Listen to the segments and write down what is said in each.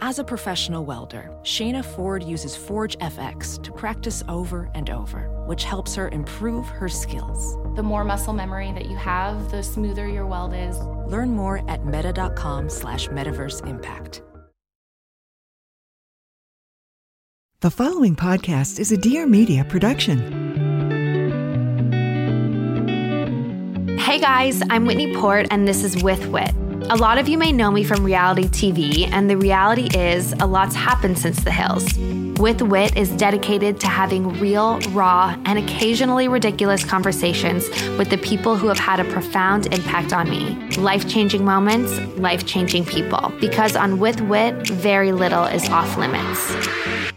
As a professional welder, Shayna Ford uses Forge FX to practice over and over, which helps her improve her skills. The more muscle memory that you have, the smoother your weld is. Learn more at meta.com slash metaverse impact. The following podcast is a Dear Media production. Hey guys, I'm Whitney Port, and this is With Whit. A lot of you may know me from reality TV, and the reality is a lot's happened since the hills. With Whit is dedicated to having real, raw, and occasionally ridiculous conversations with the people who have had a profound impact on me. Life changing moments, life changing people. Because on With Whit, very little is off limits.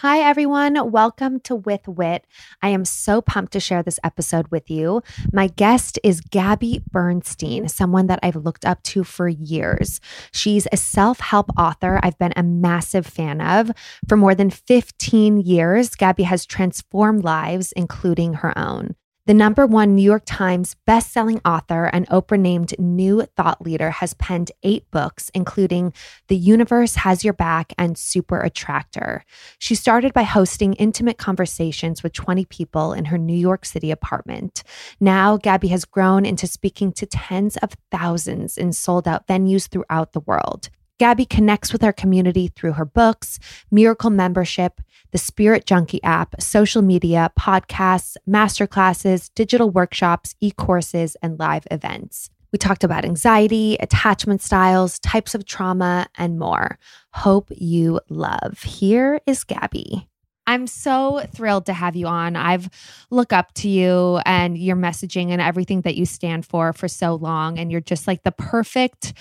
Hi, everyone. Welcome to With Whit. I am so pumped to share this episode with you. My guest is Gabby Bernstein, someone that I've looked up to for years. She's a self help author I've been a massive fan of. For more than 15 years, Gabby has transformed lives, including her own. The number one New York Times bestselling author and Oprah named new thought leader has penned eight books, including The Universe Has Your Back and Super Attractor. She started by hosting intimate conversations with 20 people in her New York City apartment. Now, Gabby has grown into speaking to tens of thousands in sold out venues throughout the world. Gabby connects with our community through her books, Miracle Membership, the Spirit Junkie app, social media, podcasts, masterclasses, digital workshops, e courses, and live events. We talked about anxiety, attachment styles, types of trauma, and more. Hope you love. Here is Gabby. I'm so thrilled to have you on. I've looked up to you and your messaging and everything that you stand for for so long. And you're just like the perfect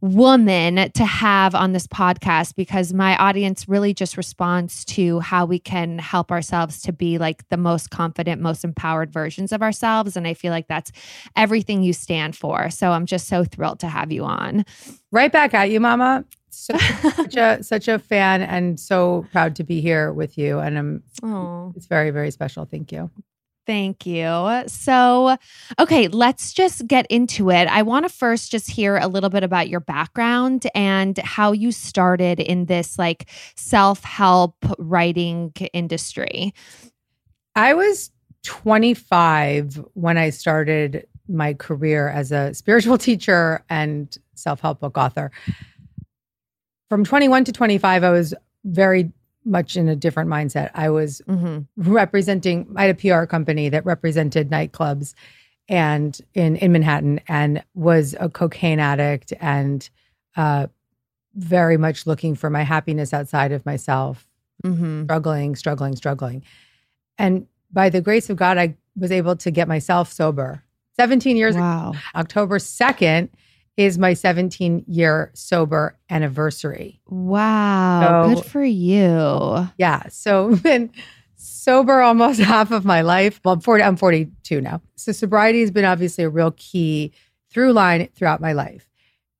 woman to have on this podcast because my audience really just responds to how we can help ourselves to be like the most confident, most empowered versions of ourselves. And I feel like that's everything you stand for. So I'm just so thrilled to have you on. Right back at you, Mama. So, such a such a fan and so proud to be here with you. And I'm Oh. it's very, very special. Thank you. Thank you. So, okay, let's just get into it. I want to first just hear a little bit about your background and how you started in this like self help writing industry. I was 25 when I started my career as a spiritual teacher and self-help book author. From 21 to 25, I was very much in a different mindset. I was Mm-hmm. representing I had a PR company that represented nightclubs and in in Manhattan and was a cocaine addict and uh very much looking for my happiness outside of myself, Mm-hmm. struggling, struggling, struggling. And by the grace of God, I was able to get myself sober. 17 years ago, Wow. October 2nd is my 17 year sober anniversary. Wow. So- Good for you. Yeah. So been sober almost half of my life. Well, I'm 40, I'm 42 now. So sobriety has been obviously a real key through line throughout my life.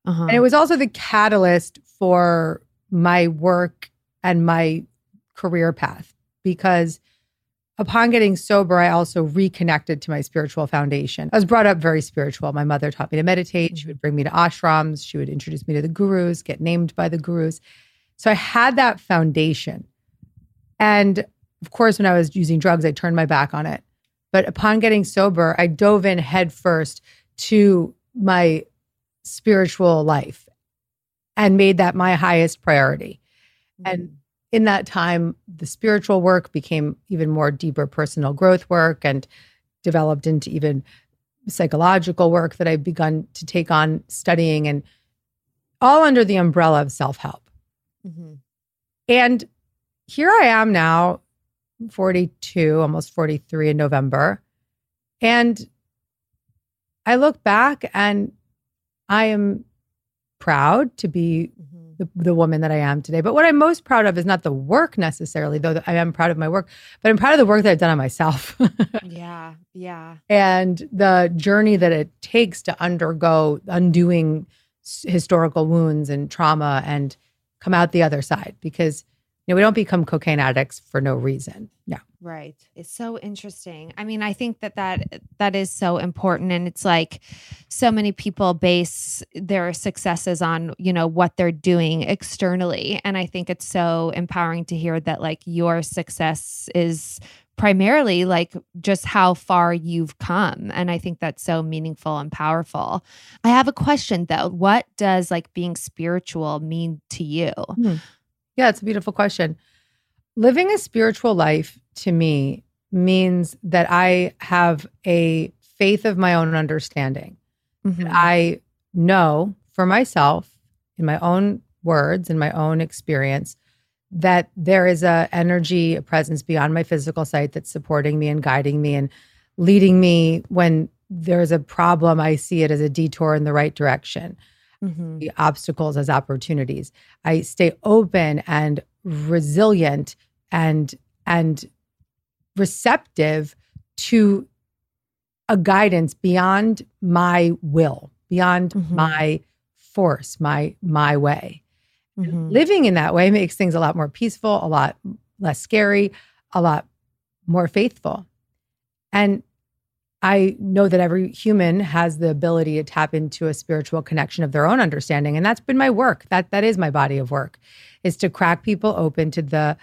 Uh-huh. And it was also the catalyst for my work and my career path because upon getting sober, I also reconnected to my spiritual foundation. I was brought up very spiritual. My mother taught me to meditate. She would bring me to ashrams. She would introduce me to the gurus, get named by the gurus. So I had that foundation. And of course, when I was using drugs, I turned my back on it. But upon getting sober, I dove in headfirst to my spiritual life and made that my highest priority. And in that time, the spiritual work became even more deeper personal growth work and developed into even psychological work that I've begun to take on studying. And all under the umbrella of self help. Mm-hmm. And here I am now, 42, almost 43 in November. And I look back and I am proud to be the, the woman that I am today. But what I'm most proud of is not the work necessarily, though I am proud of my work, but I'm proud of the work that I've done on myself. Yeah. Yeah. and the journey that it takes to undergo undoing s- historical wounds and trauma and come out the other side because you know we don't become cocaine addicts for no reason no Right. It's so interesting. I mean, I think that that that is so important and it's like so many people base their successes on, you know, what they're doing externally and I think it's so empowering to hear that like your success is primarily like just how far you've come and I think that's so meaningful and powerful. I have a question though. What does like being spiritual mean to you? Hmm. yeah it's a beautiful question living a spiritual life to me means that i have a faith of my own understanding Mhm. I know for myself, in my own words, in my own experience, that there is a energy, a presence beyond my physical sight that's supporting me and guiding me and leading me when there's a problem. I see it as a detour in the right direction, Mhm. the obstacles as opportunities. I stay open and resilient and and receptive to a guidance beyond my will, beyond Mhm. my force, my my way. Mhm. Living in that way makes things a lot more peaceful, a lot less scary, a lot more faithful. And I know that every human has the ability to tap into a spiritual connection of their own understanding. And that's been my work. That that is my body of work, is to crack people open to the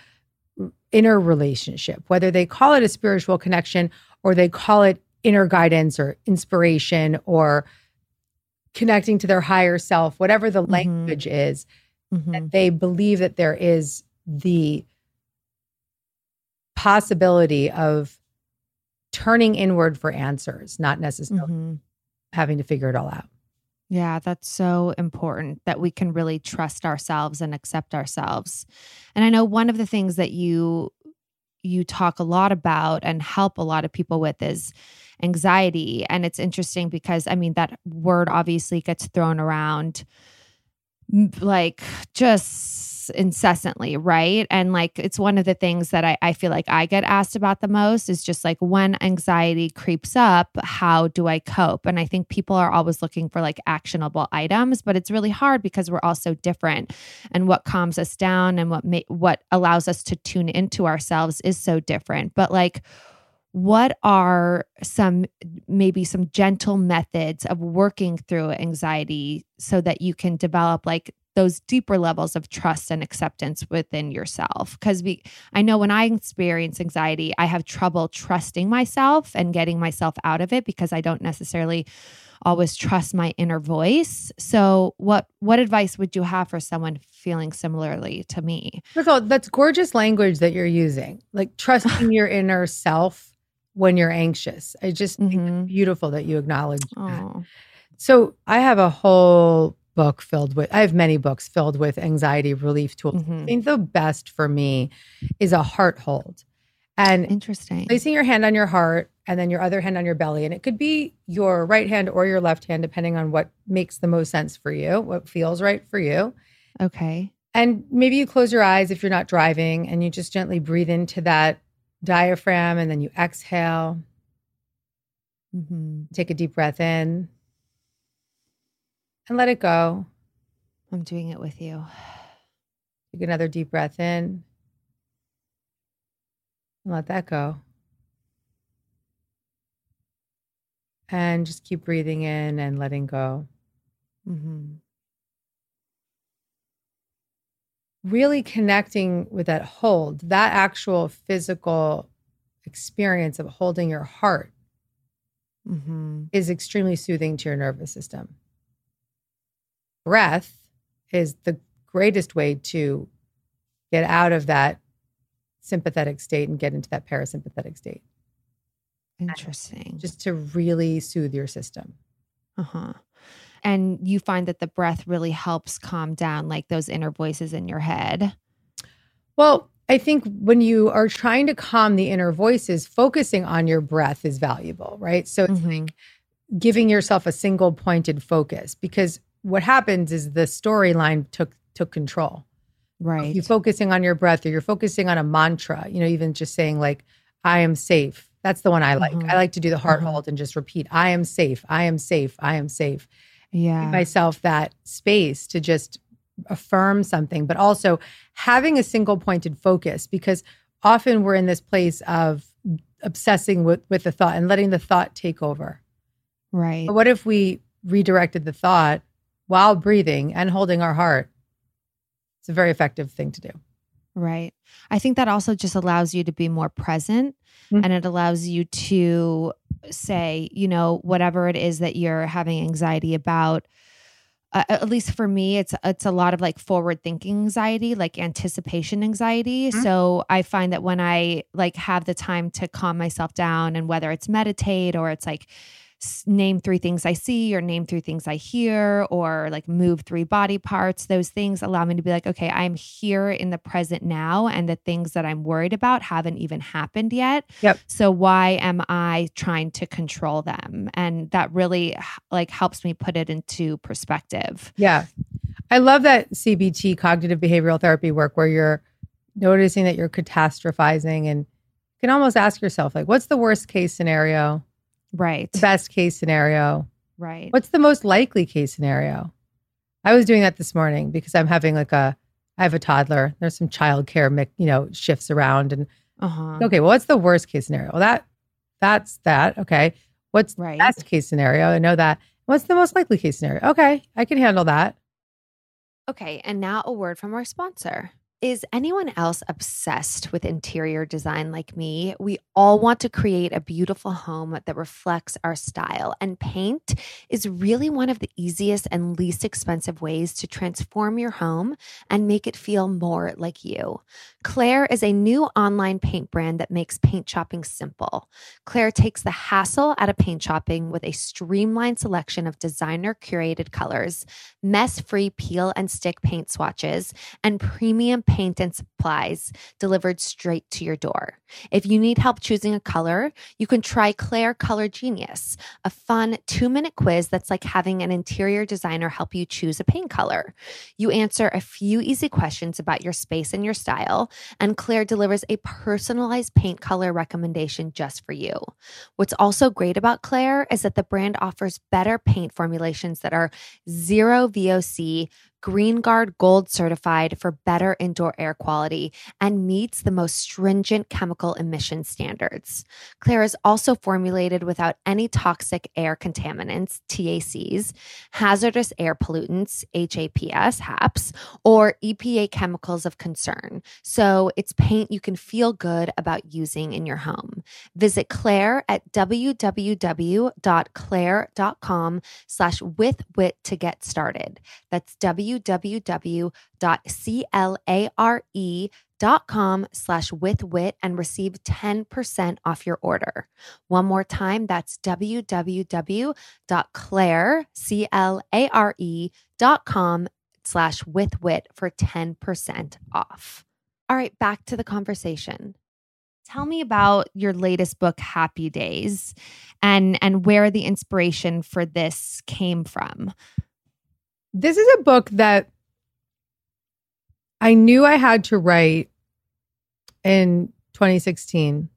inner relationship, whether they call it a spiritual connection or they call it inner guidance or inspiration or connecting to their higher self, whatever the Mhm. language is, Mhm. that they believe that there is the possibility of turning inward for answers, not necessarily Mhm. having to figure it all out. Yeah, that's so important that we can really trust ourselves and accept ourselves. And I know one of the things that you you talk a lot about and help a lot of people with is anxiety and it's interesting because I mean that word obviously gets thrown around like just incessantly, right? And like it's one of the things that I, I feel like I get asked about the most is just like when anxiety creeps up, how do I cope? And I think people are always looking for like actionable items, but it's really hard because we're all so different. And what calms us down and what ma- what allows us to tune into ourselves is so different. But like what are some maybe some gentle methods of working through anxiety so that you can develop like those deeper levels of trust and acceptance within yourself? Because we i know when i experience anxiety i have trouble trusting myself and getting myself out of it because i don't necessarily always trust my inner voice. So what what advice would you have for someone feeling similarly to me? First of all, that's gorgeous language that you're using, like trusting your inner self when you're anxious. I just think Mhm. it's beautiful that you acknowledge that. So I have a whole book filled with, I have many books filled with anxiety relief tools. I Mhm. think the best for me is a heart hold. And interesting placing your hand on your heart and then your other hand on your belly. And it could be your right hand or your left hand, depending on what makes the most sense for you, what feels right for you. okay And maybe you close your eyes if you're not driving and you just gently breathe into that diaphragm and then you exhale. hmm Take a deep breath in and let it go. i'm doing it with you Take another deep breath in and let that go. And just keep breathing in and letting go. hmm Really connecting with that hold, that actual physical experience of holding your heart hmm is extremely soothing to your nervous system. Breath is the greatest way to get out of that sympathetic state and get into that parasympathetic state, interesting just to really soothe your system. Uh-huh. And you find that the breath really helps calm down like those inner voices in your head. Well, I think when you are trying to calm the inner voices, focusing on your breath is valuable, right? So it's Mhm. like giving yourself a single pointed focus because what happens is the storyline took took control. Right. You're focusing on your breath or you're focusing on a mantra, you know, even just saying like, I am safe. That's the one I like. Mhm. I like to do the heart Mhm. hold and just repeat, I am safe. I am safe. I am safe. Yeah. Give myself that space to just affirm something, but also having a single pointed focus because often we're in this place of obsessing with, with the thought and letting the thought take over. right. But what if we redirected the thought while breathing and holding our heart? It's a very effective thing to do. Right. I think that also just allows you to be more present Mhm. and it allows you to say, you know, whatever it is that you're having anxiety about. Uh, at least for me, it's it's a lot of like forward thinking anxiety, like anticipation anxiety. Mhm. So I find that when I like have the time to calm myself down, and whether it's meditate or it's like name three things I see or name three things I hear or like move three body parts. Those things allow me to be like, okay, I'm here in the present now, and the things that I'm worried about haven't even happened yet. Yep. So why am I trying to control them? And that really like helps me put it into perspective. Yeah. I love that CBT, cognitive behavioral therapy work, where you're noticing that you're catastrophizing and you can almost ask yourself, like, what's the worst case scenario? Right. Best case scenario? Right. What's the most likely case scenario? I was doing that this morning because I'm having like a, I have a toddler. There's some childcare, you know, shifts around. And Uh-huh. okay, well, what's the worst case scenario? Well, that, that's that. Okay. What's Right. the best case scenario? I know that. What's the most likely case scenario? Okay, I can handle that. Okay, and now a word from our sponsor. Is anyone else obsessed with interior design like me? We all want to create a beautiful home that reflects our style, and paint is really one of the easiest and least expensive ways to transform your home and make it feel more like you. Clare is a new online paint brand that makes paint shopping simple. Clare takes the hassle out of paint shopping with a streamlined selection of designer curated colors mess free peel and stick paint swatches, and premium paint and supplies delivered straight to your door. If you need help choosing a color, you can try Clare Color Genius, a fun two minute quiz that's like having an interior designer help you choose a paint color. You answer a few easy questions about your space and your style, and Clare delivers a personalized paint color recommendation just for you. What's also great about Clare is that the brand offers better paint formulations that are zero VOC, Green Guard Gold certified for better indoor air quality and meets the most stringent chemical emission standards. Clare is also formulated without any toxic air contaminants, TACs, hazardous air pollutants, HAPS, HAPs, or EPA chemicals of concern. So it's paint you can feel good about using in your home. Visit Clare at www.clare.com slash withwhit to get started. That's www.clare.com slash withwhit and receive 10% off your order. One more time, that's www.clare.com slash withwhit for 10% off. All right, back to the conversation. Tell me about your latest book, Happy Days, and and where the inspiration for this came from. This is a book that I knew I had to write in 2016,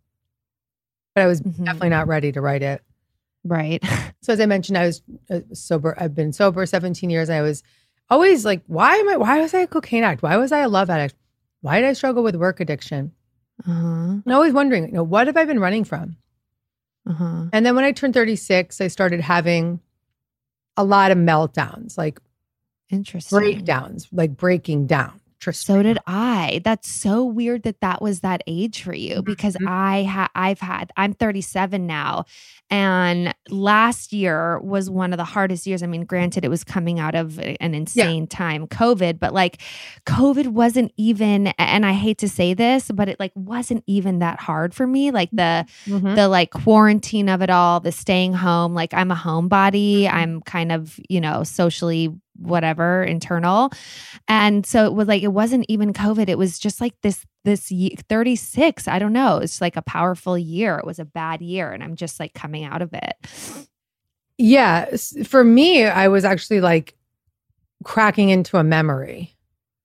but I was Mhm. definitely not ready to write it. Right. So as I mentioned, I was uh, sober. I've been sober 17 years. I was always like, why am I? Why was I a cocaine addict? Why was I a love addict? Why did I struggle with work addiction? Uh-huh. And always wondering, you know, what have I been running from? Uh-huh. And then when I turned 36, I started having a lot of meltdowns, like Interesting. breakdowns, like breaking down, So did I. That's so weird that that was that age for you because Mhm. I ha- I've had I'm 37 now and last year was one of the hardest years. I mean, granted it was coming out of an insane time, COVID, but like COVID wasn't even and I hate to say this, but it like wasn't even that hard for me. Like the Mhm. the like quarantine of it all, the staying home. Like I'm a homebody. I'm kind of, you know, socially whatever internal. And so it was like it wasn't even COVID. It was just like this this ye- 36. I don't know. It's like a powerful year. It was a bad year and I'm just like coming out of it. Yeah. For me, I was actually like cracking into a memory.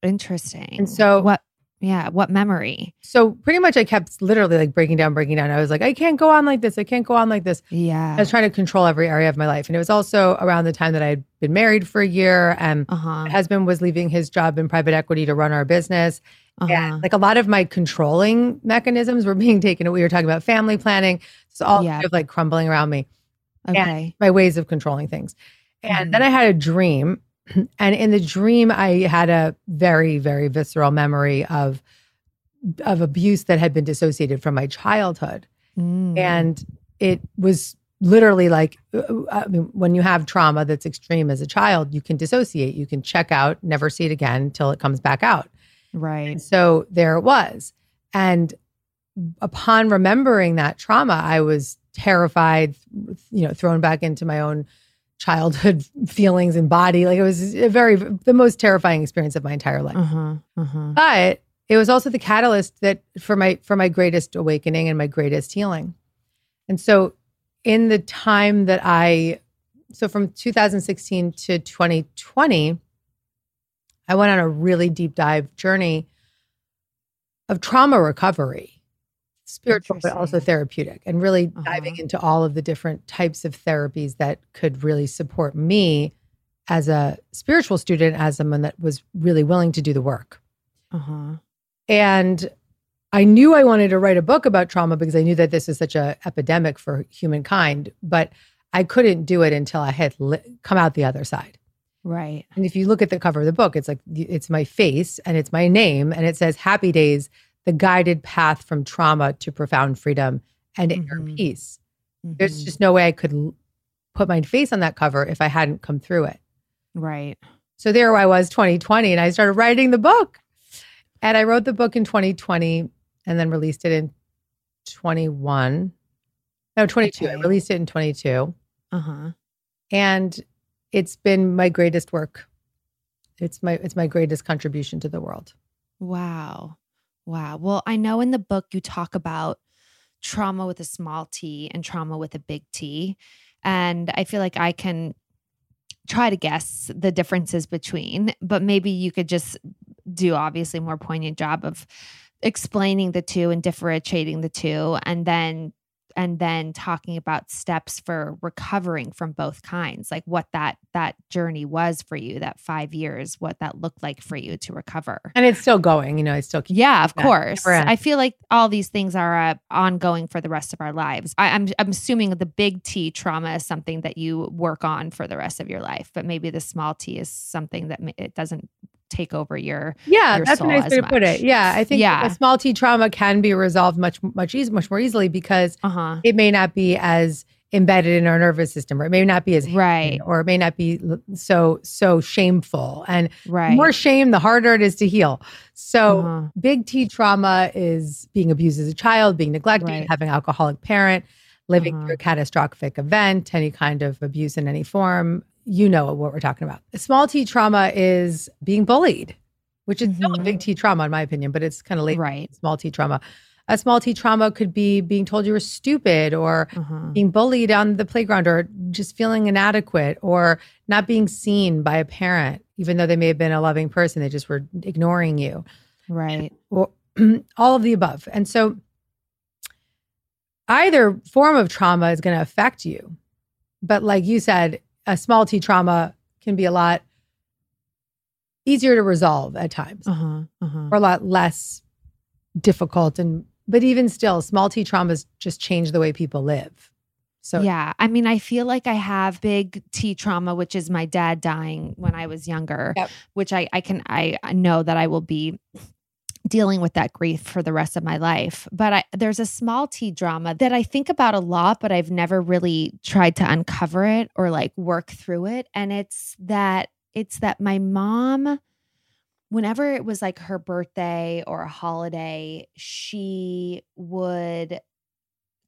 Interesting. And so- what yeah, what memory? So pretty much I kept literally like breaking down, breaking down. I was like, I can't go on like this. I can't go on like this. Yeah. I was trying to control every area of my life. And it was also around the time that I had been married for a year and uh-huh. my husband was leaving his job in private equity to run our business. Uh-huh. And like a lot of my controlling mechanisms were being taken. We were talking about family planning. It's all Yeah. kind of like crumbling around me, okay. my ways of controlling things. And Mhm. then I had a dream. And in the dream, I had a very, very visceral memory of of abuse that had been dissociated from my childhood. Mm. And it was literally like uh, I mean, when you have trauma that's extreme as a child, you can dissociate, you can check out, never see it again until it comes back out. right. And so there it was. And upon remembering that trauma, I was terrified, you know, thrown back into my own childhood feelings and body. Like it was a very, the most terrifying experience of my entire life. Uh-huh. Uh-huh. But it was also the catalyst that for my, for my greatest awakening and my greatest healing. And so in the time that I, so from 2016 to 2020, I went on a really deep dive journey of trauma recovery, spiritual, but also therapeutic, and really diving Uh-huh. into all of the different types of therapies that could really support me as a spiritual student, as someone that was really willing to do the work. Uh-huh. And I knew I wanted to write a book about trauma because I knew that this is such a epidemic for humankind, but I couldn't do it until I had li- come out the other side. Right. And if you look at the cover of the book, it's like it's my face and it's my name and it says Happy Days, the guided path from trauma to profound freedom and inner Mhm. peace. There's Mhm. just no way I could put my face on that cover if I hadn't come through it. right. So there I was 2020 and I started writing the book. And I wrote the book in 2020 and then released it in 21. No, 22. I released it in 22. Uh-huh. And it's been my greatest work. It's my it's my greatest contribution to the world. Wow. Wow. Well, I know in the book you talk about trauma with a small t and trauma with a big T. And I feel like I can try to guess the differences between, but maybe you could just do obviously more poignant job of explaining the two and differentiating the two and then and then talking about steps for recovering from both kinds like what that that journey was for you that 5 years what that looked like for you to recover And it's still going, you know, it's still yeah, of course. I feel like all these things are uh, ongoing for the rest of our lives. I, I'm I'm assuming the big T trauma is something that you work on for the rest of your life, but maybe the small T is something that it doesn't take over your. Yeah, your that's a nice way to put it. Yeah, I think Yeah. a small T trauma can be resolved much much eas- much more easily because Uh huh. it may not be as embedded in our nervous system, or it may not be as Right. or it may not be so so shameful. And Right. the more shame, the harder it is to heal. So Uh-huh. big T trauma is being abused as a child, being neglected, Right. having an alcoholic parent, living Uh-huh. through a catastrophic event, any kind of abuse in any form. You know what we're talking about. Small T trauma is being bullied, which is still a big T trauma, in my opinion, but it's kind of late Right. small T trauma. A small T trauma could be being told you were stupid or Uh-huh. being bullied on the playground or just feeling inadequate or not being seen by a parent, even though they may have been a loving person, they just were ignoring you, Right. or all of the above. And so either form of trauma is going to affect you. But like you said, a small t trauma can be a lot easier to resolve at times Uh huh. Uh huh. or a lot less difficult and but even still small t traumas just change the way people live So yeah, I mean, I feel like I have big T trauma, which is my dad dying when I was younger, Yep. which I I can I know that I will be dealing with that grief for the rest of my life. But I, there's a small T trauma that I think about a lot, but I've never really tried to uncover it or like work through it. And it's that it's that my mom, whenever it was like her birthday or a holiday, she would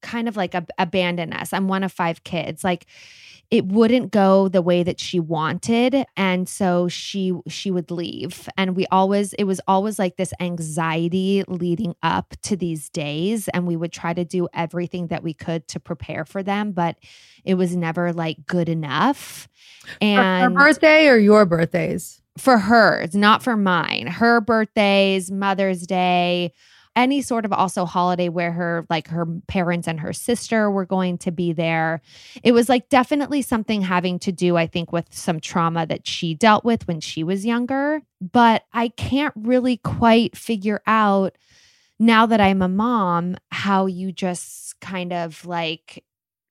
kind of like ab- abandon us. I'm one of five kids. Like it wouldn't go the way that she wanted and so she she would leave and we always it was always like this anxiety leading up to these days and we would try to do everything that we could to prepare for them but it was never like good enough and her birthday or your birthdays? for hers, not for mine. Her birthdays, Mother's Day, any sort of also holiday where her like her parents and her sister were going to be there. It was like definitely something having to do I think with some trauma that she dealt with when she was younger, but I can't really quite figure out now that I'm a mom how you just kind of like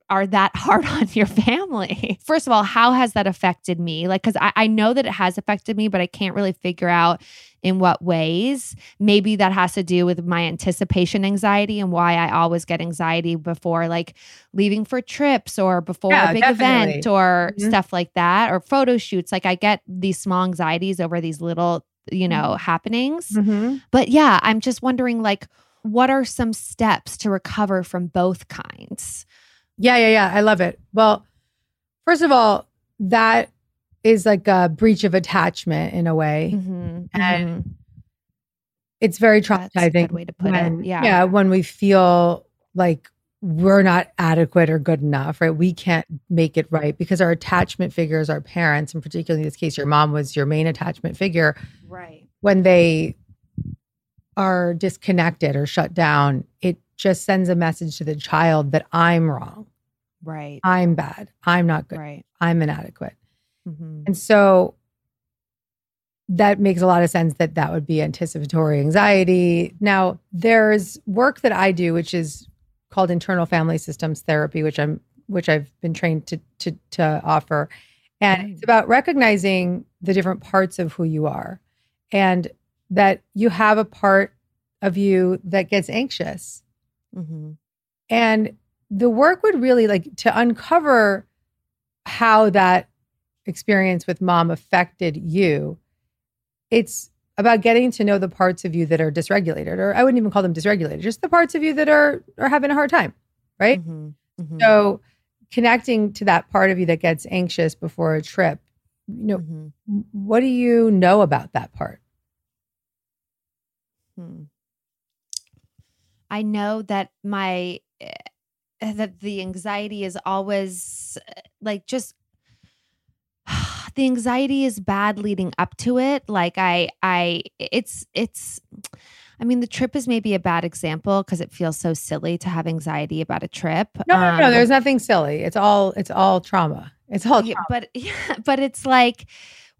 are that hard on your family? First of all, how has that affected me? Like, because I, I know that it has affected me, but I can't really figure out in what ways. Maybe that has to do with my anticipation anxiety and why I always get anxiety before like leaving for trips or before Yeah, a big definitely. event or Mhm. stuff like that or photo shoots. Like, I get these small anxieties over these little, you know, happenings. Mm-hmm. But yeah, I'm just wondering like, what are some steps to recover from both kinds? Yeah, yeah, yeah. I love it. Well, first of all, that is like a breach of attachment in a way. Mhm, And mhm. It's very traumatizing. good way to put when, it. Yeah. Yeah. When we feel like we're not adequate or good enough, right? We can't make it right because our attachment figures, our parents, and particularly in this case, your mom was your main attachment figure. Right. When they are disconnected or shut down, it just sends a message to the child that I'm wrong. Right. I'm bad. I'm not good. Right. I'm inadequate. Mhm. And so that makes a lot of sense that that would be anticipatory anxiety. Now, there's work that I do which is called internal family systems therapy which I'm which I've been trained to to to offer. And it's about recognizing the different parts of who you are and that you have a part of you that gets anxious Mhm. and the work would really like to uncover how that experience with mom affected you. It's about getting to know the parts of you that are dysregulated, or I wouldn't even call them dysregulated, just the parts of you that are are having a hard time, right? Mhm. Mhm. So connecting to that part of you that gets anxious before a trip, you know, Mhm. what do you know about that part? Hmm. I know that my eh, that the anxiety is always eh, like just the anxiety is bad leading up to it like i i it's it's i mean the trip is maybe a bad example because it feels so silly to have anxiety about a trip No, no, no. Um, There's nothing silly. It's all it's all trauma. It's all yeah, but yeah, but it's like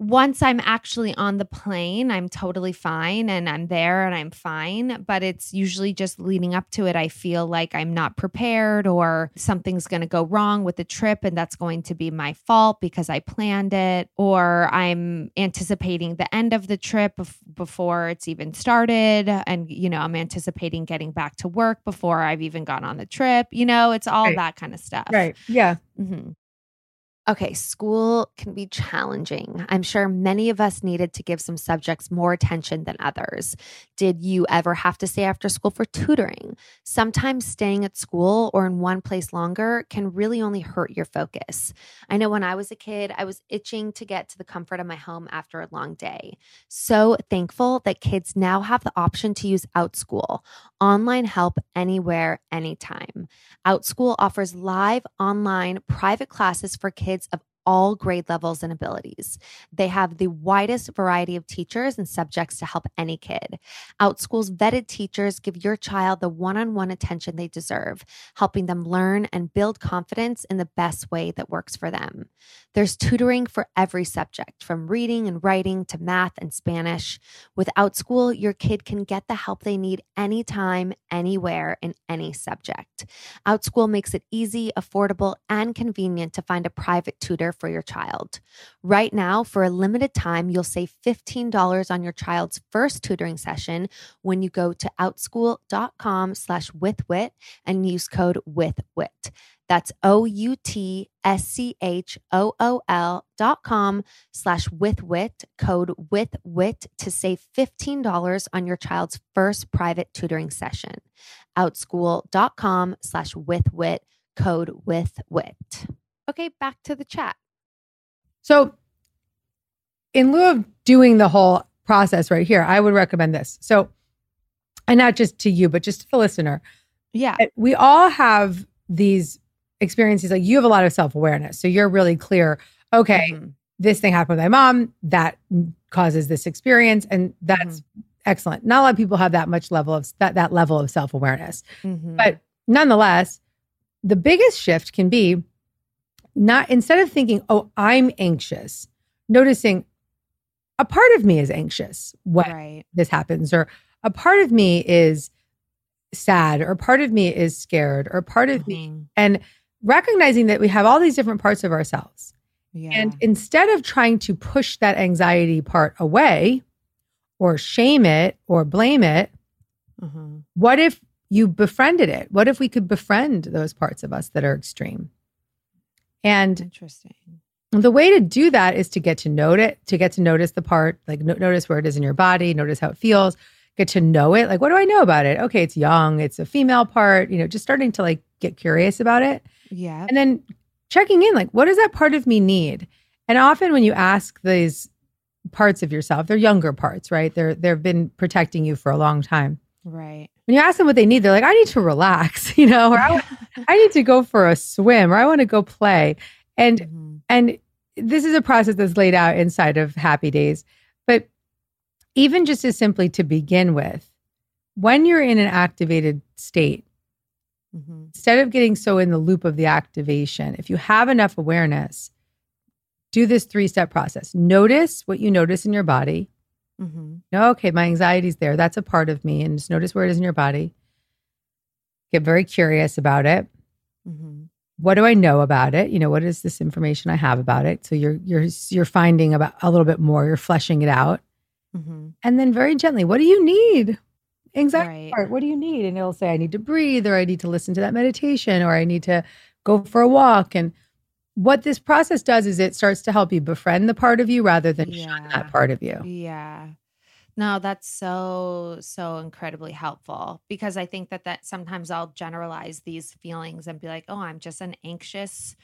once I'm actually on the plane, I'm totally fine and I'm there and I'm fine. But it's usually just leading up to it. I feel like I'm not prepared or something's going to go wrong with the trip and that's going to be my fault because I planned it. Or I'm anticipating the end of the trip before it's even started. And, you know, I'm anticipating getting back to work before I've even gone on the trip. You know, it's all Right. that kind of stuff. Right. Yeah. hmm Okay, school can be challenging. I'm sure many of us needed to give some subjects more attention than others. Did you ever have to stay after school for tutoring? Sometimes staying at school or in one place longer can really only hurt your focus. I know when I was a kid, I was itching to get to the comfort of my home after a long day. So thankful that kids now have the option to use OutSchool, online help anywhere, anytime. OutSchool offers live online private classes for kids of all grade levels and abilities. They have the widest variety of teachers and subjects to help any kid. Outschool's vetted teachers give your child the one on one attention they deserve, helping them learn and build confidence in the best way that works for them. There's tutoring for every subject, from reading and writing to math and Spanish. With Outschool, your kid can get the help they need anytime, anywhere, in any subject. Outschool makes it easy, affordable, and convenient to find a private tutor for your child. Right now, for a limited time, you'll save $15 on your child's first tutoring session when you go to outschool.com slash withwhit and use code withwhit. That's O-U-T-S-C-H-O-O-L dot com slash withwhit, code withwhit to save $15 on your child's first private tutoring session. Outschool.com slash withwhit, code withwhit. Okay, back to the chat. So, in lieu of doing the whole process right here, I would recommend this. So, and not just to you, but just to the listener. Yeah. We all have these experiences. Like you have a lot of self awareness. So, you're really clear. Okay, Mhm. this thing happened with my mom. That causes this experience. And that's excellent. Not a lot of people have that much level of that, that level of self awareness. Mhm. But nonetheless, the biggest shift can be not instead of thinking, oh, I'm anxious, noticing a part of me is anxious when right. this happens, or a part of me is sad, or part of me is scared, or part of me, Mhm. and recognizing that we have all these different parts of ourselves. Yeah. And instead of trying to push that anxiety part away or shame it or blame it, Mhm. what if you befriended it? What if we could befriend those parts of us that are extreme? And Interesting. the way to do that is to get to know it, to get to notice the part, like no- notice where it is in your body, notice how it feels, get to know it. Like, what do I know about it? Okay, it's young, it's a female part, you know, just starting to like get curious about it. Yeah. And then checking in, like, what does that part of me need? And often when you ask these parts of yourself, they're younger parts, right? They're they've been protecting you for a long time. Right. When you ask them what they need, they're like, I need to relax, you know, or I, I need to go for a swim, or I want to go play. And Mhm. and this is a process that's laid out inside of Happy Days. But even just as simply to begin with, when you're in an activated state, Mhm. instead of getting so in the loop of the activation, if you have enough awareness, do this three step process. Notice what you notice in your body. Mhm. Okay, my anxiety's there. That's a part of me. And just notice where it is in your body. Get very curious about it. Mhm. What do I know about it? You know, what is this information I have about it? So you're you're you're finding about a little bit more, you're fleshing it out. Mhm. And then very gently, what do you need? Anxiety Right. part, what do you need? And it'll say, I need to breathe, or I need to listen to that meditation, or I need to go for a walk. And what this process does is it starts to help you befriend the part of you rather than shun that part of you. Yeah. No, that's so so incredibly helpful because I think that that sometimes I'll generalize these feelings and be like, "Oh, I'm just an anxious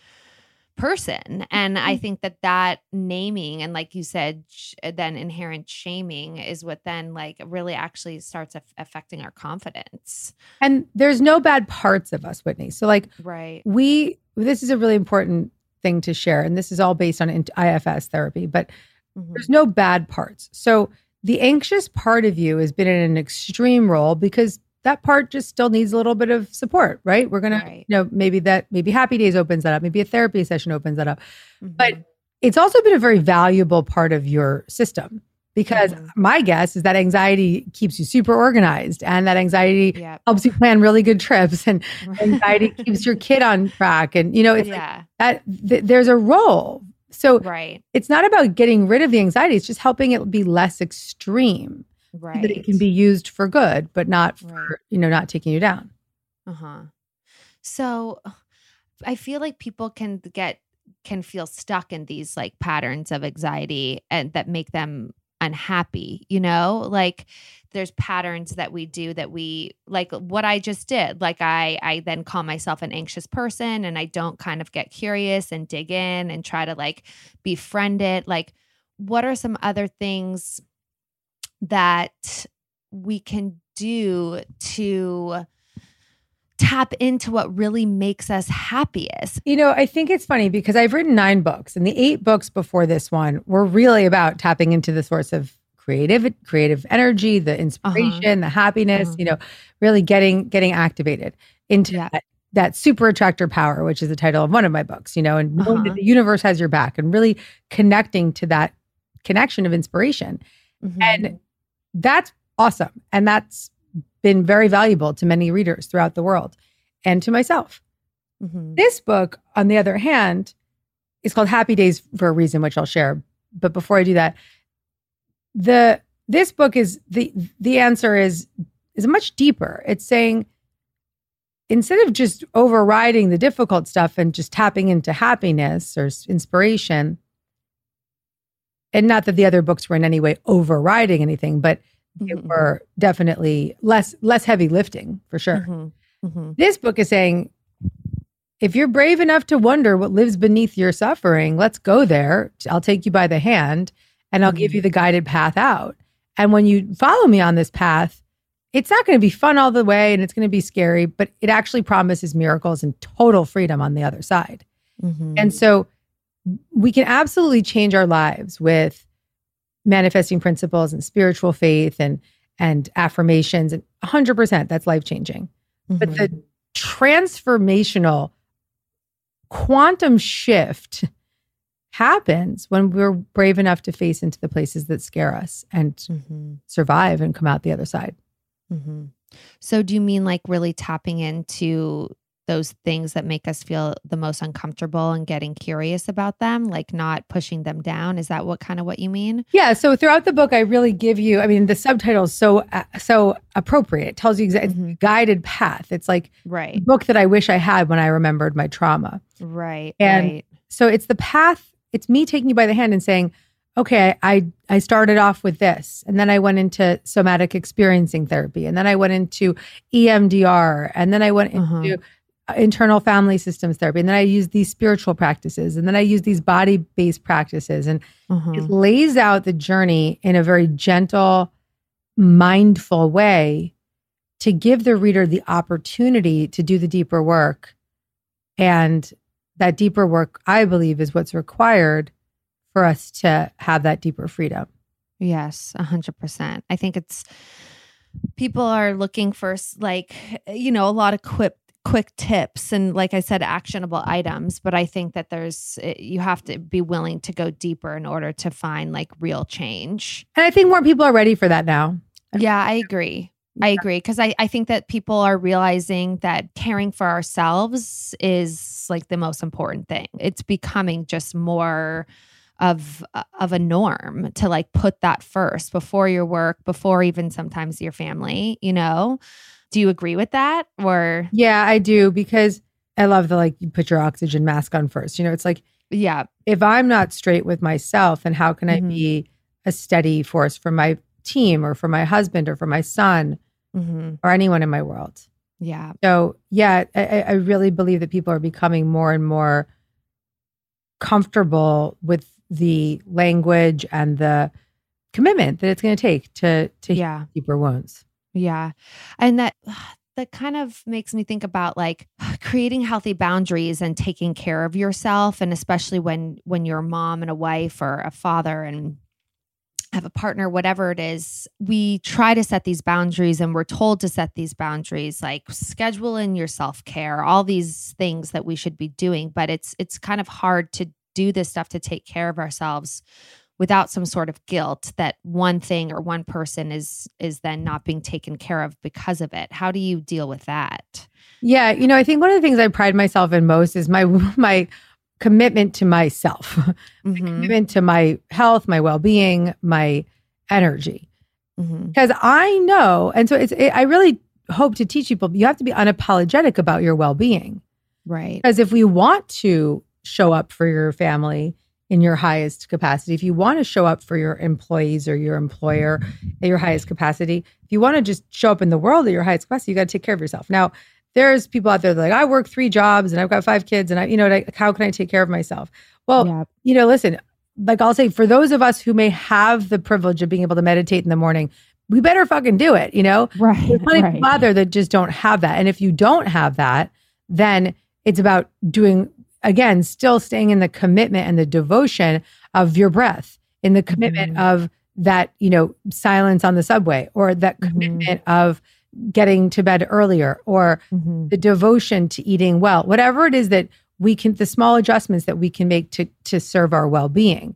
person." And I mm-hmm. think that that naming and like you said, sh- then inherent shaming is what then like really actually starts aff- affecting our confidence. And there's no bad parts of us, Whitney. So, like, Right. we, this is a really important thing to share. And this is all based on IFS therapy, but Mhm. there's no bad parts. So, the anxious part of you has been in an extreme role because that part just still needs a little bit of support, right? We're going Right. to, you know, maybe that, maybe Happy Days opens that up, maybe a therapy session opens that up. But Mhm. it's also been a very valuable part of your system because Mhm. my guess is that anxiety keeps you super organized and that anxiety yeah. helps you plan really good trips and anxiety keeps your kid on track and you know it's like yeah. that th- there's a role so Right. it's not about getting rid of the anxiety it's just helping it be less extreme so Right. that it can be used for good but not for Right. you know not taking you down Uh-huh. So I feel like people can get can feel stuck in these like patterns of anxiety and that make them unhappy, you know? Like there's patterns that we do that we like what I just did. Like I I then call myself an anxious person and I don't kind of get curious and dig in and try to like befriend it. Like what are some other things that we can do to tap into what really makes us happiest. You know, I think it's funny because I've written nine books, and the eight books before this one were really about tapping into the source of creative creative energy, the inspiration, the happiness, Uh-huh. you know, really getting getting activated into Yeah. that, that super attractor power, which is the title of one of my books, you know, and knowing that Uh-huh. the universe has your back and really connecting to that connection of inspiration. Mhm. And that's awesome. And that's been very valuable to many readers throughout the world and to myself. Mhm. This book, on the other hand, is called Happy Days for a reason, which I'll share. But before I do that, the this book is the the answer is is much deeper. It's saying instead of just overriding the difficult stuff and just tapping into happiness or inspiration, and not that the other books were in any way overriding anything, but they Mhm. were definitely less less heavy lifting for sure. Mhm. Mhm. This book is saying if you're brave enough to wonder what lives beneath your suffering, let's go there. I'll take you by the hand and I'll give you the guided path out. And when you follow me on this path, it's not going to be fun all the way and it's going to be scary, but it actually promises miracles and total freedom on the other side. Mhm. And so we can absolutely change our lives with manifesting principles and spiritual faith and and affirmations and 100% that's life changing but Mhm. the transformational quantum shift happens when we're brave enough to face into the places that scare us and Mhm. survive and come out the other side. hmm So, do you mean like really tapping into those things that make us feel the most uncomfortable and getting curious about them, like not pushing them down? Is that what kind of what you mean? Yeah, so throughout the book I really give you I mean the subtitle is so uh, so appropriate. It tells you exactly Mhm. guided path. It's like a Right, book that I wish I had when I remembered my trauma. right, And right. So it's the path, it's me taking you by the hand and saying, okay, I I started off with this, and then I went into somatic experiencing therapy, and then I went into EMDR, and then I went Uh-huh. into uh, internal family systems therapy, and then I use these spiritual practices, and then I use these body based practices, and Mhm. it lays out the journey in a very gentle, mindful way to give the reader the opportunity to do the deeper work. And that deeper work, I believe, is what's required for us to have that deeper freedom. Yes, a hundred percent. I think it's people are looking for like you know a lot of quick quick tips and like I said actionable items, but I think that there's eh, you have to be willing to go deeper in order to find like real change. And I think more people are ready for that now. Yeah, I agree. I agree because I, I think that people are realizing that caring for ourselves is like the most important thing. It's becoming just more of of a norm to like put that first before your work, before even sometimes your family, you know. Do you agree with that or Yeah, I do because I love the like you put your oxygen mask on first. You know, it's like yeah, if I'm not straight with myself, then how can I Mhm. be a steady force for my team or for my husband or for my son hmm or anyone in my world? yeah, So yeah, I, I- really believe that people are becoming more and more comfortable with the language and the commitment that it's going to take to to heal yeah. deeper wounds. Yeah. And that that kind of makes me think about like creating healthy boundaries and taking care of yourself and especially when when you're a mom and a wife or a father and have a partner whatever it is we try to set these boundaries and we're told to set these boundaries like schedule in your self-care all these things that we should be doing but it's it's kind of hard to do this stuff to take care of ourselves without some sort of guilt that one thing or one person is is then not being taken care of because of it. How do you deal with that? Yeah, you know, I think one of the things I pride myself in most is my my commitment to myself, Mhm, commitment to my health, my well-being, my energy. Because I know, and so it's it, I really hope to teach people you have to be unapologetic about your well-being. right. Because if we want to show up for your family in your highest capacity, if you want to show up for your employees or your employer at your highest capacity, if you want to just show up in the world at your highest capacity, you got to take care of yourself. Now, there's people out there that are like, I work three jobs and I've got five kids and I, you know, like, how can I take care of myself? Well, yeah you know, listen, like I'll say, for those of us who may have the privilege of being able to meditate in the morning, we better fucking do it, you know? Right. There's plenty of right. people out there that just don't have that. And if you don't have that, then it's about doing, again, still staying in the commitment and the devotion of your breath, in the commitment Mhm. of that, you know, silence on the subway or that Mhm. commitment of getting to bed earlier or Mhm. the devotion to eating well, whatever it is that we can, the small adjustments that we can make to, to serve our well being.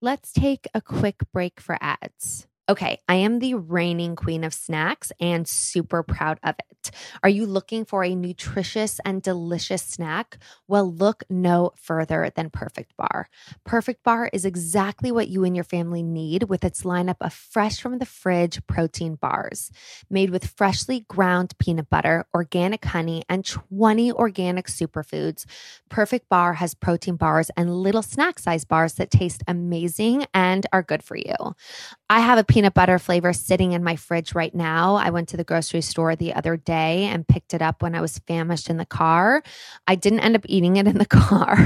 Let's take a quick break for ads. Okay, I am the reigning queen of snacks and super proud of it. Are you looking for a nutritious and delicious snack? Well, look no further than Perfect Bar. Perfect Bar is exactly what you and your family need with its lineup of fresh from the fridge protein bars. Made with freshly ground peanut butter, organic honey, and 20 organic superfoods, Perfect Bar has protein bars and little snack size bars that taste amazing and are good for you. I have a peanut butter flavor sitting in my fridge right now. I went to the grocery store the other day and picked it up when I was famished in the car. I didn't end up eating it in the car.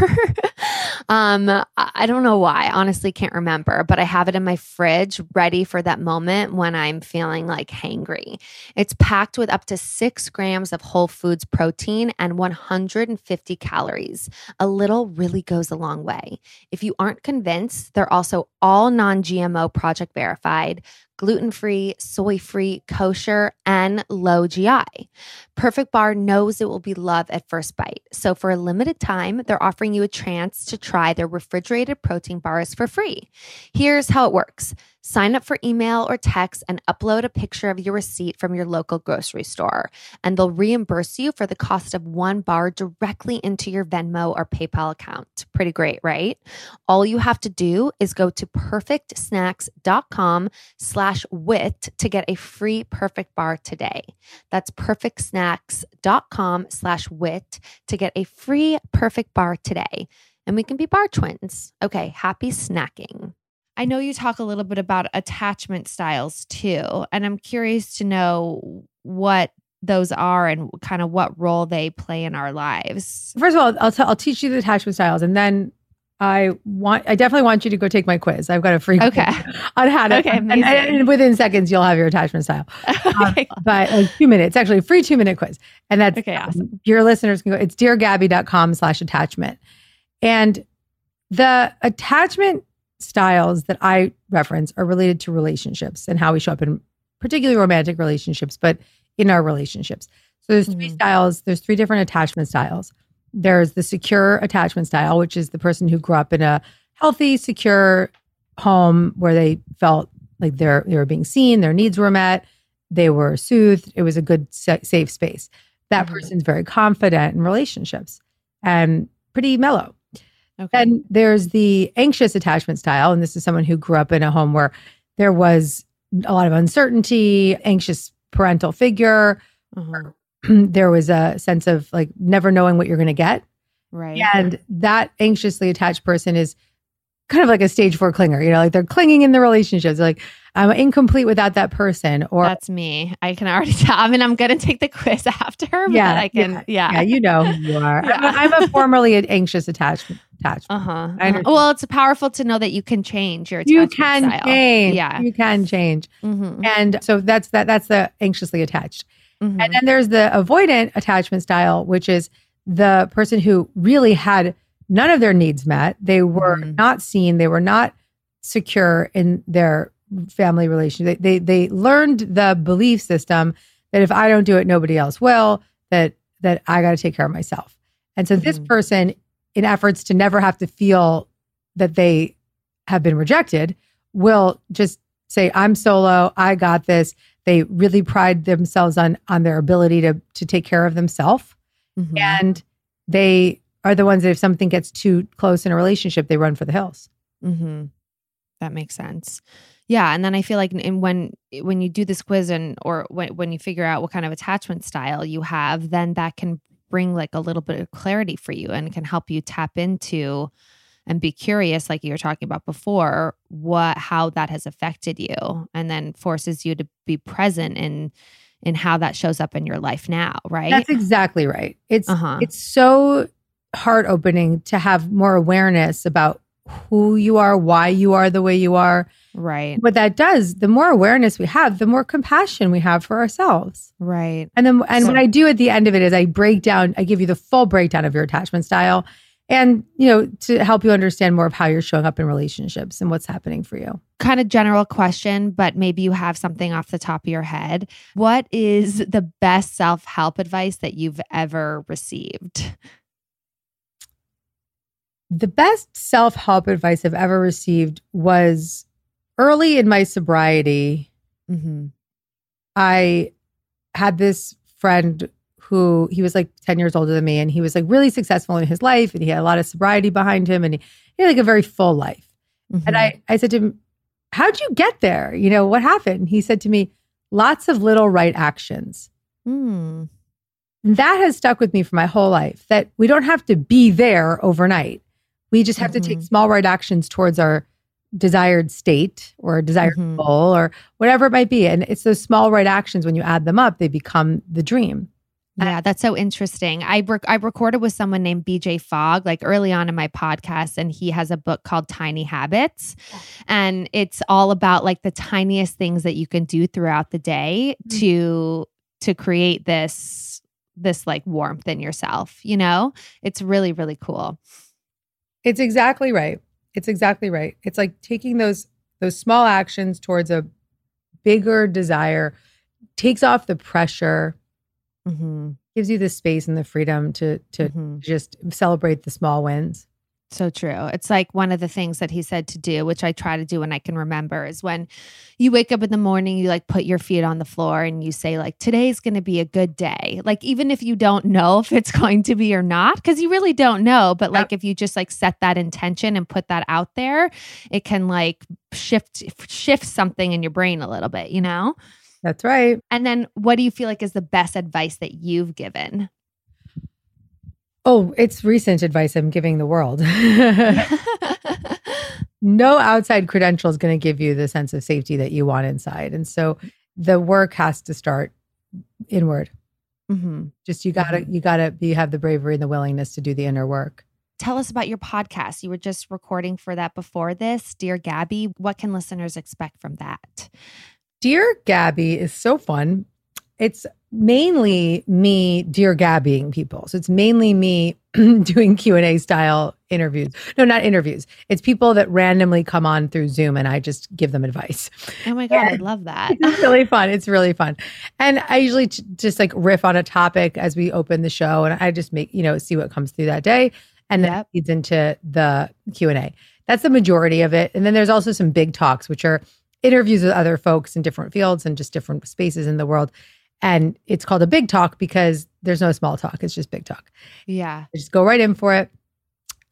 um, I don't know why. Honestly can't remember, but I have it in my fridge ready for that moment when I'm feeling like hangry. It's packed with up to six grams of whole foods protein and 150 calories. A little really goes a long way. If you aren't convinced, they're also all non GMO project verified, side gluten free, soy free, kosher, and low GI. Perfect Bar knows it will be love at first bite. So for a limited time, they're offering you a chance to try their refrigerated protein bars for free. Here's how it works. Sign up for email or text and upload a picture of your receipt from your local grocery store, and they'll reimburse you for the cost of one bar directly into your Venmo or PayPal account. Pretty great, right? All you have to do is go to perfectsnacks.com slash whit to get a free perfect bar today. That's perfectsnacks.com slash whit to get a free perfect bar today. And we can be bar twins. Okay, happy snacking. I know you talk a little bit about attachment styles too, and I'm curious to know what those are and kind of what role they play in our lives. First of all, I'll, t- I'll teach you the attachment styles and then I want, I definitely want you to go take my quiz. I've got a free Okay. quiz on how to, Okay, and, amazing. and within seconds, you'll have your attachment style. okay. But like two minutes, actually a free two minute quiz. And that's Okay, awesome. your listeners can go, it's deargabby.com slash attachment. And the attachment styles that I reference are related to relationships and how we show up in particularly romantic relationships, but in our relationships. So there's 3 Mhm. styles, there's three different attachment styles. There's the secure attachment style, which is the person who grew up in a healthy, secure home where they felt like they're they were being seen, their needs were met, they were soothed, it was a good safe space. That Mhm. person's very confident in relationships and pretty mellow. Okay. Then there's the anxious attachment style. And this is someone who grew up in a home where there was a lot of uncertainty, anxious parental figure. Uh-huh. there was a sense of like never knowing what you're going to get. Right. And that anxiously attached person is kind of like a stage four clinger, you know, like they're clinging in the relationships. Like I'm incomplete without that person. Or That's me. I can already tell. I mean, I'm going to take the quiz after, but Yeah, I can, yeah. yeah, you know who you are. Yeah. I'm, a, I'm a formerly anxious attachment. attachment. Uh huh. I understand. Well, it's powerful to know that you can change your attachment. you can style. change. Yeah. You can change. Mhm. And so that's that that's the anxiously attached. Mhm. And then there's the avoidant attachment style, which is the person who really had none of their needs met. They were Mhm. not seen. They were not secure in their family relationship. They, they they learned the belief system that if I don't do it, nobody else will. That that I got to take care of myself. And so this Mhm. person, in efforts to never have to feel that they have been rejected, will just say, "I'm solo. I got this." They really pride themselves on on their ability to to take care of themselves, Mhm. and they are the ones that if something gets too close in a relationship, they run for the hills. Mm-hmm. That makes sense. Yeah, and then I feel like in when when you do this quiz and or when when you figure out what kind of attachment style you have, then that can bring like a little bit of clarity for you and can help you tap into and be curious like you were talking about before what how that has affected you and then forces you to be present in in how that shows up in your life now, right? That's exactly right. It's Uh-huh. it's so heart opening to have more awareness about who you are, why you are the way you are. Right. What that does, the more awareness we have, the more compassion we have for ourselves. Right. And then, and So- what I do at the end of it is I break down, I give you the full breakdown of your attachment style and, you know, to help you understand more of how you're showing up in relationships and what's happening for you. Kind of general question, but maybe you have something off the top of your head. What is the best self help advice that you've ever received? The best self help advice I've ever received was early in my sobriety. Mm-hmm. I had this friend who he was like 10 years older than me and he was like really successful in his life and he had a lot of sobriety behind him and he, he had like a very full life. Mm-hmm. And I, I said to him, How'd you get there? You know, what happened? He said to me, Lots of little right actions. Mm. And that has stuck with me for my whole life that we don't have to be there overnight. We just have to take Mhm. small right actions towards our desired state or desired Mhm. goal or whatever it might be. And it's those small right actions, when you add them up, they become the dream. Yeah, that's so interesting. I rec- I recorded with someone named BJ Fogg like early on in my podcast and he has a book called Tiny Habits and it's all about like the tiniest things that you can do throughout the day Mm. to to create this this like warmth in yourself, you know? It's really really cool. It's exactly right. It's exactly right. It's like taking those those small actions towards a bigger desire takes off the pressure, Mhm. gives you the space and the freedom to to Mhm. just celebrate the small wins. So true. It's like one of the things that he said to do, which I try to do when I can remember, is when you wake up in the morning, you like put your feet on the floor and you say, like, today's going to be a good day. Like, even if you don't know if it's going to be or not, because you really don't know. But like, if you just like set that intention and put that out there, it can like shift shift something in your brain a little bit, you know? That's right. And then what do you feel like is the best advice that you've given? Oh, it's recent advice I'm giving the world. no outside credential is going to give you the sense of safety that you want inside. And so the work has to start inward. hmm Just you got to you got to be have the bravery and the willingness to do the inner work. Tell us about your podcast. You were just recording for that before this, Dear Gabby. What can listeners expect from that? Dear Gabby is so fun. It's mainly me dear Gabbying people. So it's mainly me doing Q&A style interviews. No, not interviews. It's people that randomly come on through Zoom and I just give them advice. Oh my God, I love that. It's really fun. It's really fun. And I usually j- just like riff on a topic as we open the show and I just make, you know, see what comes through that day and then Yep. it leads into the Q&A. That's the majority of it. And then there's also some big talks which are interviews with other folks in different fields and just different spaces in the world. And it's called a big talk because there's no small talk. It's just big talk. Yeah. I just go right in for it.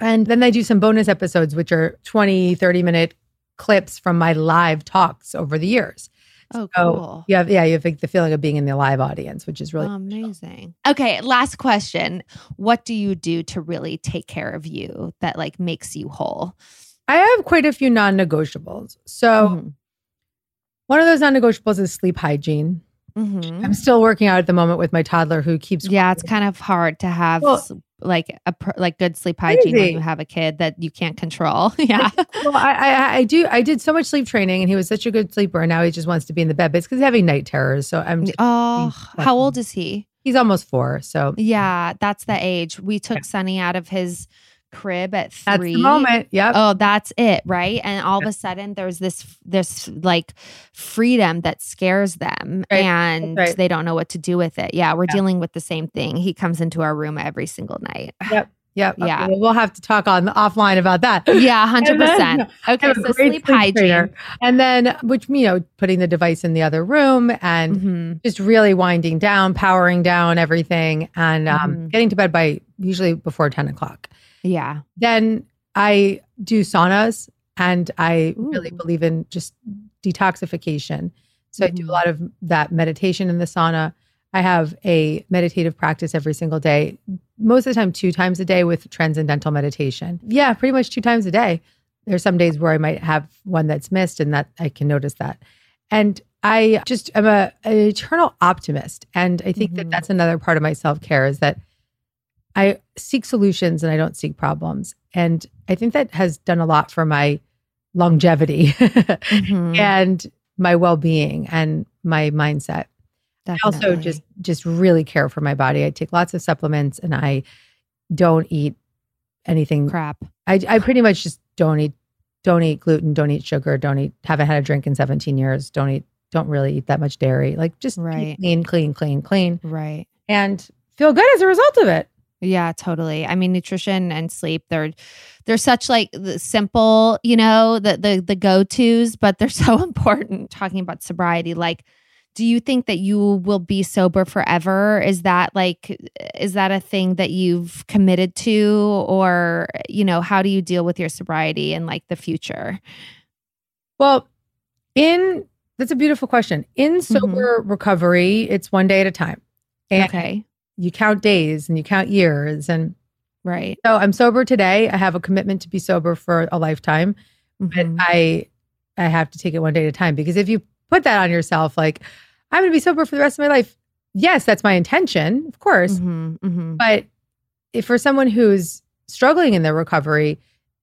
And then I do some bonus episodes, which are 20, 30 minute clips from my live talks over the years. Oh, So cool. you have, yeah, you have like the feeling of being in the live audience, which is really Amazing. Okay, last question. What do you do to really take care of you that like makes you whole? I have quite a few non negotiables. So Mhm. One of those non negotiables is sleep hygiene. Mhm. I'm still working out at the moment with my toddler who keeps Yeah, it's kind of hard to have Well- like a like good sleep hygiene when you have a kid that you can't control. yeah. well, I, I I do I did so much sleep training and he was such a good sleeper and now he just wants to be in the bed. But it's because he's having night terrors. So I'm just, Oh, how old is he? he's almost four. So Yeah, that's the age. We took Sonny out of his crib at that's three. the moment. Yep. Oh, that's it, right? And all of a sudden there's this this like freedom that scares them Right, and right. they don't know what to do with it. Yeah, we're Yeah. dealing with the same thing. He comes into our room every single night. Yep. Yep. Okay, Yeah. well, we'll have to talk on offline about that. Yeah, 100%. Okay, so sleep hygiene. And then, which, you know, putting the device in the other room and Mhm. just really winding down, powering down everything, and um, Mhm. getting to bed by usually before 10 o'clock. Yeah. Then I do saunas and I really believe in just detoxification. So I do a lot of that meditation in the sauna. I have a meditative practice every single day, most of the time, two times a day with transcendental meditation. Yeah, pretty much two times a day. There's some days where I might have one that's missed and that I can notice that. And I just am a, an eternal optimist. And I think Mhm. that that's another part of my self care is that I seek solutions and I don't seek problems. And I think that has done a lot for my longevity Mhm. and my well-being and my mindset. I also just just really care for my body. I take lots of supplements and I don't eat anything. crap. I I pretty much just don't eat don't eat gluten, don't eat sugar, don't eat haven't had a drink in 17 years, don't eat don't really eat that much dairy. Like just Right. clean, clean, clean, clean Right. and feel good as a result of it. Yeah, totally. I mean, nutrition and sleep, they're they're such like the simple, you know, the the the go-tos, but they're so important talking about sobriety. Like, do you think that you will be sober forever? Is that like is that a thing that you've committed to or, you know, how do you deal with your sobriety and like the future? Well, in that's a beautiful question. In mm-hmm. sober recovery, it's one day at a time. And okay. You count days and you count years. And Right. so I'm sober today. I have a commitment to be sober for a lifetime, but Mhm. I I have to take it one day at a time because if you put that on yourself, like I'm going to be sober for the rest of my life. Yes, that's my intention, of course. Mhm, mhm. But if for someone who's struggling in their recovery,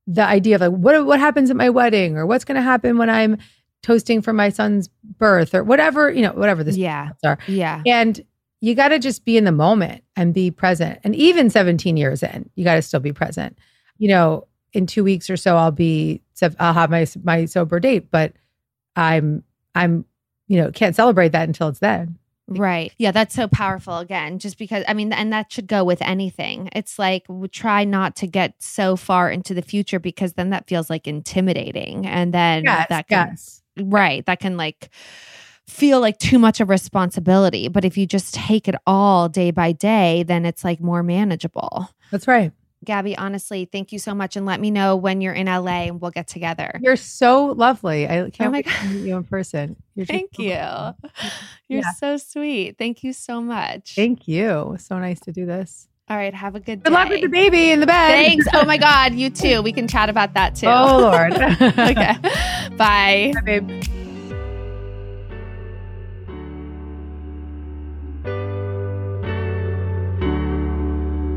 the idea of like what what happens at my wedding or what's going to happen when I'm toasting for my son's birth or whatever, you know, whatever this Yeah. are. Yeah. And you got to just be in the moment and be present. And even 17 years in, you got to still be present. You know, in 2 weeks or so I'll be I'll have my my sober date, but I'm I'm you know, can't celebrate that until it's then. Right. Yeah, that's so powerful again, just because I mean, and that should go with anything. It's like we try not to get so far into the future because then that feels like intimidating. And then Yes, that can, yes. right, that can like feel like too much of responsibility. But if you just take it all day by day, then it's like more manageable. That's right. Gabby, honestly, thank you so much. And let me know when you're in LA and we'll get together. You're so lovely. I can't Oh wait to meet you in person. You're Thank so you. lovely. You're Yeah. so sweet. Thank you so much. Thank you. So nice to do this. All right. Have a good day. Good luck with the baby in the bed. Thanks. Oh my God. You too. We can chat about that too. Oh Lord. okay. Bye. Bye, babe.